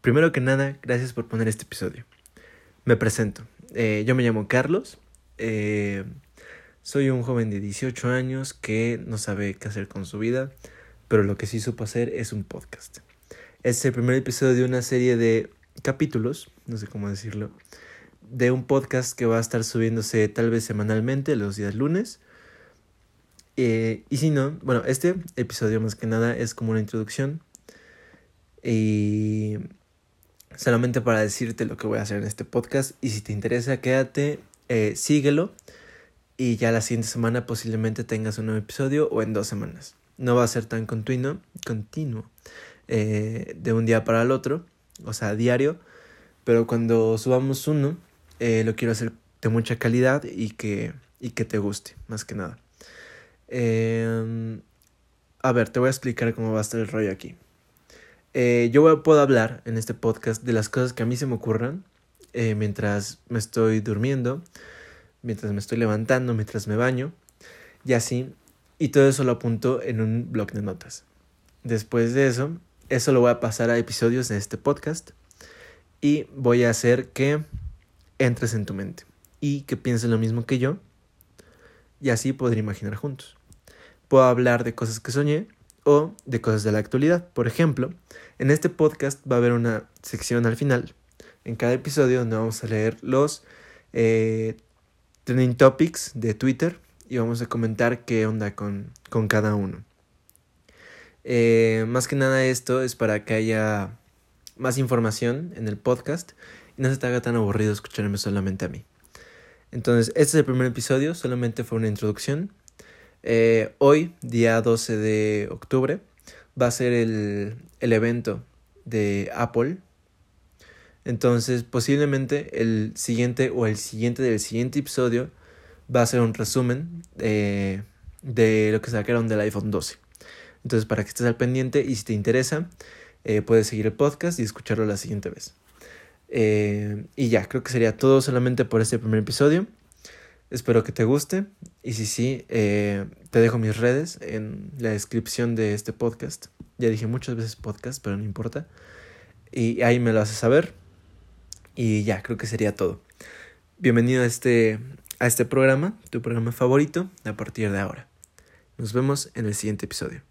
Primero que nada, gracias por poner este episodio. Me presento. Eh, yo me llamo Carlos. Eh, soy un joven de 18 años que no sabe qué hacer con su vida, pero lo que sí supo hacer es un podcast. Es el primer episodio de una serie de capítulos, no sé cómo decirlo, de un podcast que va a estar subiéndose tal vez semanalmente los días lunes. Eh, y si no, bueno, este episodio más que nada es como una introducción. Y solamente para decirte lo que voy a hacer en este podcast. Y si te interesa, quédate, eh, síguelo. Y ya la siguiente semana posiblemente tengas un nuevo episodio o en dos semanas. No va a ser tan continuo, continuo eh, de un día para el otro, o sea, diario. Pero cuando subamos uno, eh, lo quiero hacer de mucha calidad y que, y que te guste, más que nada. Em, a ver, te voy a explicar cómo va a estar el rollo aquí. Eh, yo puedo hablar en este podcast de las cosas que a mí se me ocurran eh, mientras me estoy durmiendo, mientras me estoy levantando, mientras me baño y así. Y todo eso lo apunto en un blog de notas. Después de eso, eso lo voy a pasar a episodios de este podcast y voy a hacer que entres en tu mente y que pienses lo mismo que yo y así poder imaginar juntos. Puedo hablar de cosas que soñé o de cosas de la actualidad. Por ejemplo, en este podcast va a haber una sección al final, en cada episodio, donde vamos a leer los eh, trending topics de Twitter y vamos a comentar qué onda con, con cada uno. Eh, más que nada esto es para que haya más información en el podcast y no se te haga tan aburrido escucharme solamente a mí. Entonces, este es el primer episodio, solamente fue una introducción. Eh, hoy, día 12 de octubre, va a ser el, el evento de Apple. Entonces, posiblemente el siguiente o el siguiente del siguiente episodio va a ser un resumen de, de lo que sacaron del iPhone 12. Entonces, para que estés al pendiente y si te interesa, eh, puedes seguir el podcast y escucharlo la siguiente vez. Eh, y ya, creo que sería todo solamente por este primer episodio. Espero que te guste y si sí, eh, te dejo mis redes en la descripción de este podcast. Ya dije muchas veces podcast, pero no importa. Y ahí me lo haces saber. Y ya, creo que sería todo. Bienvenido a este, a este programa, tu programa favorito, a partir de ahora. Nos vemos en el siguiente episodio.